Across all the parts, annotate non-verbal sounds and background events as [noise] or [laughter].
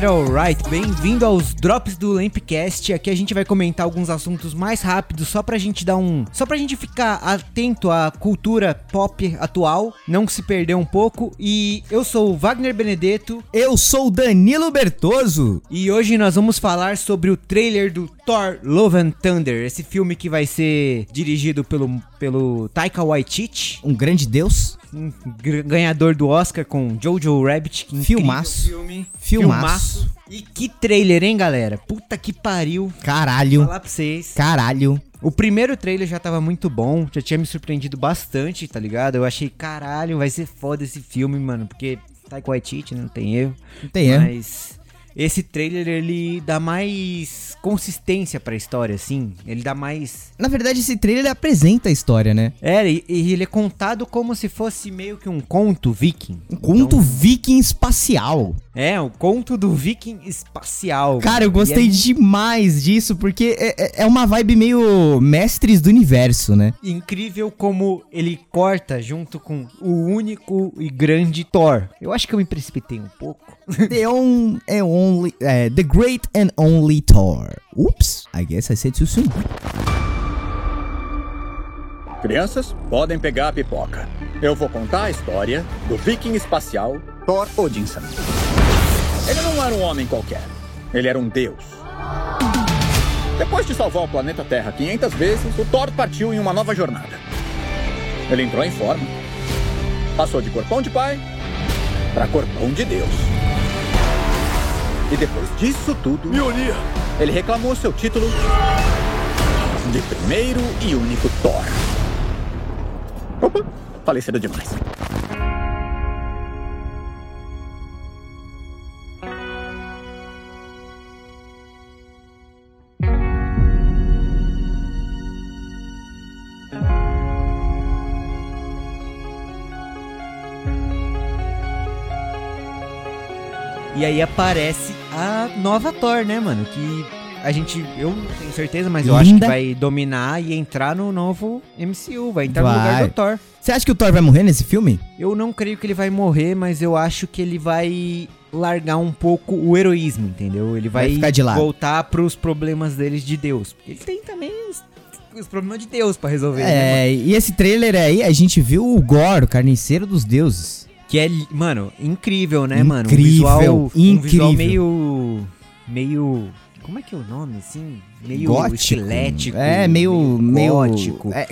Alright, alright. Bem-vindo aos Drops do Lampcast. Aqui a gente vai comentar alguns assuntos mais rápidos, só pra gente dar um. Só pra gente ficar atento à cultura pop atual, não se perder um pouco. E eu sou o Wagner Benedetto. Eu sou o Danilo Bertoso. E hoje nós vamos falar sobre o trailer do Thor Love and Thunder, esse filme que vai ser dirigido pelo, pelo Taika Waititi, Um grande deus. um ganhador do Oscar com Jojo Rabbit. Que Filmaço. Filme. Filmaço. E que trailer, hein, galera? Puta que pariu. Caralho. Falar pra vocês. Caralho. O primeiro trailer já tava muito bom, já tinha me surpreendido bastante, tá ligado? Eu achei, caralho, vai ser foda esse filme, mano, porque Taika Waititi, né, não tem erro. Não tem erro. Mas esse trailer, ele dá mais consistência pra história, assim. Ele dá mais... Na verdade, esse trailer ele apresenta a história, né? É, e, e ele é contado como se fosse meio que um conto viking. Um conto Então, viking espacial. É, o conto do viking espacial. Cara, eu gostei é demais disso, porque é, é- é uma vibe meio mestres do universo, né? incrível como ele corta junto com o único e grande Thor. Eu acho que eu me precipitei um pouco. [laughs] The, on, é only, é, the Great and Only Thor. Oops, I guess I said too soon. Crianças, podem pegar a pipoca. Eu vou contar a história do viking espacial Thor Odinson. Ele não era um homem qualquer. Ele era um deus. Depois de salvar o planeta Terra 500 vezes, o Thor partiu em uma nova jornada. Ele entrou em forma. Passou de corpão de pai para corpão de Deus. E depois disso tudo, ele reclamou seu título de primeiro e único Thor. Opa, falei cedo demais. E aí aparece a nova Thor, né, mano? Que a gente, eu não tenho certeza, mas eu acho que vai dominar e entrar no novo MCU, vai entrar no Vai. lugar do Thor. Você acha que o Thor vai morrer nesse filme? Eu não creio que ele vai morrer, mas eu acho que ele vai largar um pouco o heroísmo, entendeu? Ele vai, Vai ficar de lado. voltar pros problemas deles de Deus. Porque ele tem também os, os problemas de Deus pra resolver, né? É, e esse trailer aí, a gente viu o Gore, o carniceiro dos deuses. Que é, mano, incrível, né, mano? Um Incrível, visual, um incrível. visual meio. meio. Como é que é o nome, assim? Meio Gótico. esquelético. É, meio. meio gótico. É,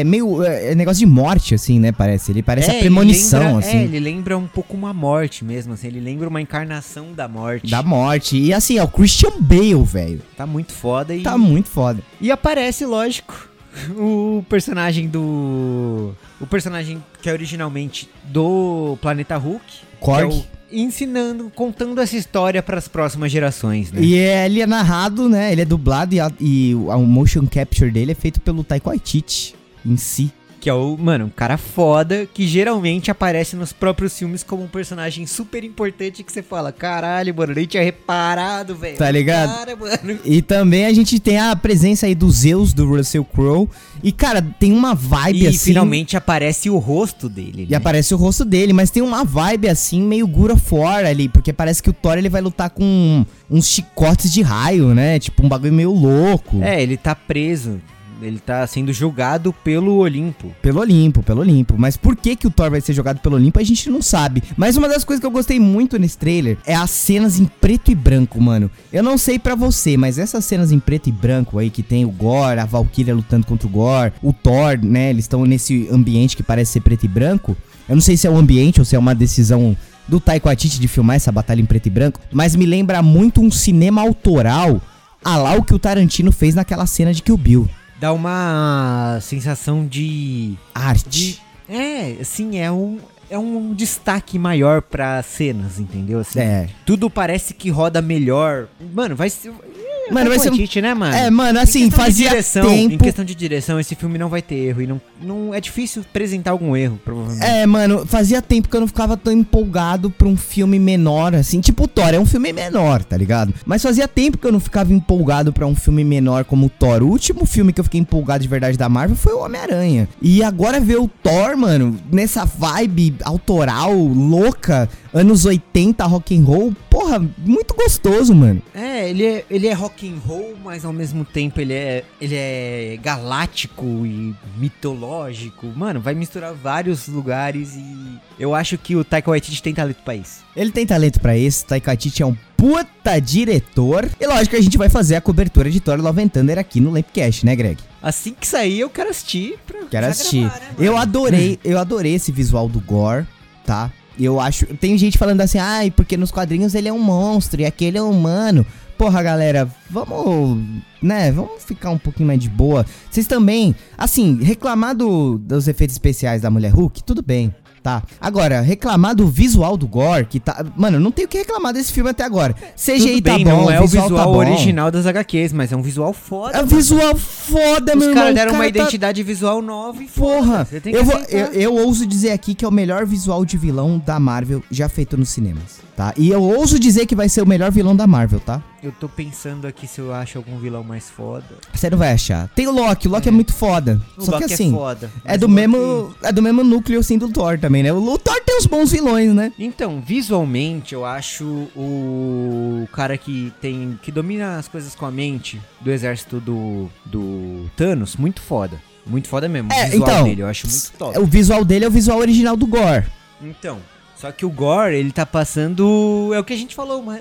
é, meio. É, negócio de morte, assim, né? Parece. Ele parece É, a premonição, lembra- assim. É, ele lembra um pouco uma morte mesmo, assim. Ele lembra uma encarnação da morte. Da morte. E assim, é o Christian Bale, velho. Tá muito foda e. Tá muito foda. E aparece, lógico, [laughs] o personagem do. O personagem que é originalmente do Planeta Hulk. Korg. Que é ensinando, contando essa história pras próximas gerações, né? E é, ele é narrado, né? Ele é dublado e, a, e o, motion capture dele é feito pelo Taika Waititi em si. Que é o, mano, um cara foda que geralmente aparece nos próprios filmes como um personagem super importante que você fala, caralho, mano, nem tinha reparado, velho. Tá ligado? Cara. E também a gente tem a presença aí do Zeus, do Russell Crowe. E, cara, tem uma vibe E assim... finalmente aparece o rosto dele, E né? aparece o rosto dele, mas tem uma vibe assim, meio of War ali, porque parece que o Thor ele vai lutar com uns chicotes de raio, né? Tipo um bagulho meio louco. É, ele tá preso. Ele tá sendo julgado pelo Olimpo. Pelo Olimpo, pelo Olimpo. Mas por que que o Thor vai ser jogado pelo Olimpo, a gente não sabe. Mas uma das coisas que eu gostei muito nesse trailer é as cenas em preto e branco, mano. Eu não sei pra você, mas essas cenas em preto e branco aí, que tem o Gore, a Valkyria lutando contra o Gore, o Thor, né? Eles estão nesse ambiente que parece ser preto e branco. Eu não sei se é o ambiente ou se é uma decisão do Taiko Atiti de filmar essa batalha em preto e branco, mas me lembra muito um cinema autoral, a lá o que o Tarantino fez naquela cena de Kill Bill. Dá uma sensação de. Arte. de é, assim, é um. É um destaque maior pra cenas, entendeu? Assim, É. Tudo parece que roda melhor. Mano, vai ser. Mano, vai ser um- né, mano? É, mano, Em assim, fazia direção, Em tempo. questão de direção, esse filme não vai ter erro. E não, não é difícil apresentar algum erro, provavelmente. É, mano, fazia tempo que eu não ficava tão empolgado pra um filme menor, assim. Tipo, o Thor é um filme menor, tá ligado? Mas fazia tempo que eu não ficava empolgado pra um filme menor como o Thor. O último filme que eu fiquei empolgado de verdade da Marvel foi o Homem-Aranha. E agora ver o Thor, mano, nessa vibe autoral, louca, anos 80, rock and roll, porra, muito gostoso, mano. É, ele é, ele é rock and roll, mas ao mesmo tempo ele é, ele é galáctico e mitológico. Mano, vai misturar vários lugares e eu acho que o Taika Waititi tem talento pra isso. Ele tem talento pra isso, Taika Waititi é um puta diretor. E lógico que a gente vai fazer a cobertura de Thor Love and Thunder aqui no Lampcast, né, Greg? Assim que sair, eu quero assistir. Pra Quero assistir. gravar, né, eu adorei, eu adorei esse visual do Gore, tá? Eu acho. Tem gente falando assim, ai, porque nos quadrinhos ele é um monstro e aquele é humano. Porra, galera, vamos, né, vamos ficar um pouquinho mais de boa. Vocês também, assim, reclamar do- dos efeitos especiais da Mulher Hulk, tudo bem, tá? Agora, reclamar do visual do Gore, que tá... Mano, eu não tenho o que reclamar desse filme até agora. CGI Tudo bem, tá bom, não é o visual tá bom. original das HQs, mas é um visual foda. É mano. visual foda, meu Os irmão. caras deram o uma cara tá- identidade visual nova e Porra, tem eu, vou, eu, eu ouso dizer aqui que é o melhor visual de vilão da Marvel já feito nos cinemas, tá? E eu ouso dizer que vai ser o melhor vilão da Marvel, tá? Eu tô pensando aqui se eu acho algum vilão mais foda. Você não vai achar. Tem o Loki, o Loki é, muito foda. O Só Loki que assim, é foda. é, do Loki- mesmo, é do mesmo núcleo assim do Thor também, né? O, Thor tem uns bons vilões, né? Então, visualmente, eu acho o cara que tem. que domina as coisas com a mente do exército do. do Thanos muito foda. Muito foda mesmo. É, o visual então, dele, eu acho muito top. O visual dele é o visual original do Gore. Então, só que o Gore, ele tá passando. É o que a gente falou, uma,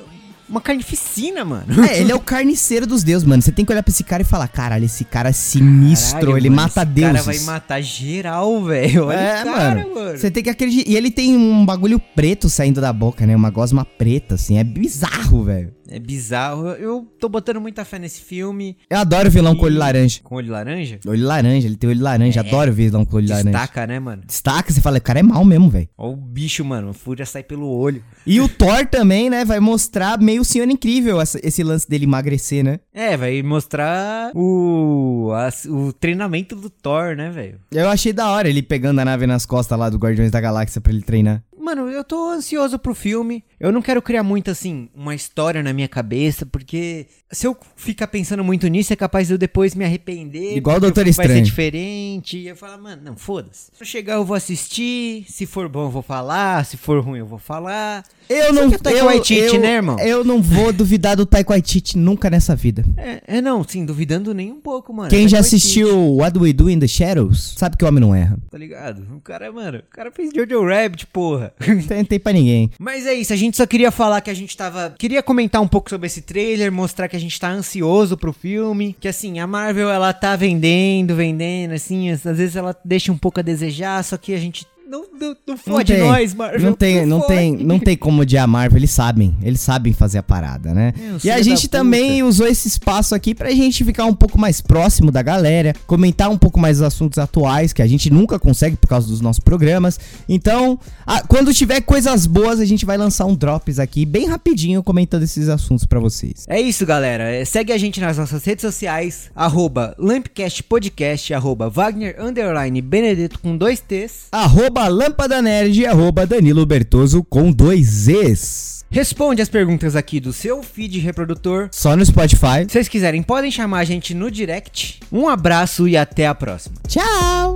uma carnificina, mano. É, ele é o carniceiro dos deuses, mano. Você tem que olhar pra esse cara e falar, caralho, esse cara é sinistro, Caralho, ele mano, mata esse deuses. cara vai matar geral, velho. Olha É, cara, mano. mano. Você tem que acreditar. E ele tem um bagulho preto saindo da boca, né? Uma gosma preta, assim. É bizarro, velho. É bizarro. Eu tô botando muita fé nesse filme. Eu adoro vilão com olho E- laranja. Com olho laranja? Olho laranja, ele tem olho laranja. Adoro vilão com olho laranja. Destaca, né, mano? Destaca, você fala, o cara é mal mesmo, velho. Ó o bicho, mano. A fúria sai pelo olho. E o Thor também, né? Vai mostrar meio Senhor Incrível essa- esse lance dele emagrecer, né? É, vai mostrar o, as- o treinamento do Thor, né, velho? Eu achei da hora ele pegando a nave nas costas lá do Guardiões da Galáxia pra ele treinar. Mano, eu tô ansioso pro filme. Eu não quero criar muito, assim, uma história na minha cabeça, porque se eu ficar pensando muito nisso, é capaz de eu depois me arrepender. Igual o Doutor filme Vai ser Estranho. diferente. E eu falo, mano, não, foda-se. Se eu chegar, eu vou assistir. Se for bom, eu vou falar. Se for ruim, eu vou falar. Eu não é eu, Waititi, eu, né, irmão? Eu não vou duvidar do Taika Waititi nunca nessa vida. É, é, não, sim, duvidando nem um pouco, mano. Quem É já assistiu What Do We Do in the Shadows sabe que o homem não erra. Tá ligado? O cara, mano, o cara fez Jojo Rabbit, porra. Tem pra ninguém. Mas é isso, a gente só queria falar que a gente tava. Queria comentar um pouco sobre esse trailer, mostrar que a gente tá ansioso pro filme. Que assim, a Marvel ela tá vendendo, vendendo, assim, às vezes ela deixa um pouco a desejar, só que a gente. Não, não, não fode tem, nós, Marvel. Não tem, não fode. tem, não tem como odiar a Marvel, eles sabem, eles sabem fazer a parada, né? É, e a gente também usou esse espaço aqui pra gente ficar um pouco mais próximo da galera, comentar um pouco mais os assuntos atuais que a gente nunca consegue por causa dos nossos programas. Então, a- quando tiver coisas boas, a gente vai lançar um drops aqui bem rapidinho comentando esses assuntos pra vocês. É isso, galera. É, Segue a gente nas nossas redes sociais, arroba Lampcast Podcast, arroba Wagner Underline Benedetto com dois T's. Arroba Lâmpada Nerd, arroba Danilo Bertoso com dois Es. Responde as perguntas aqui do seu feed reprodutor. Só no Spotify. Se vocês quiserem, podem chamar a gente no direct. Um abraço e até a próxima. Tchau!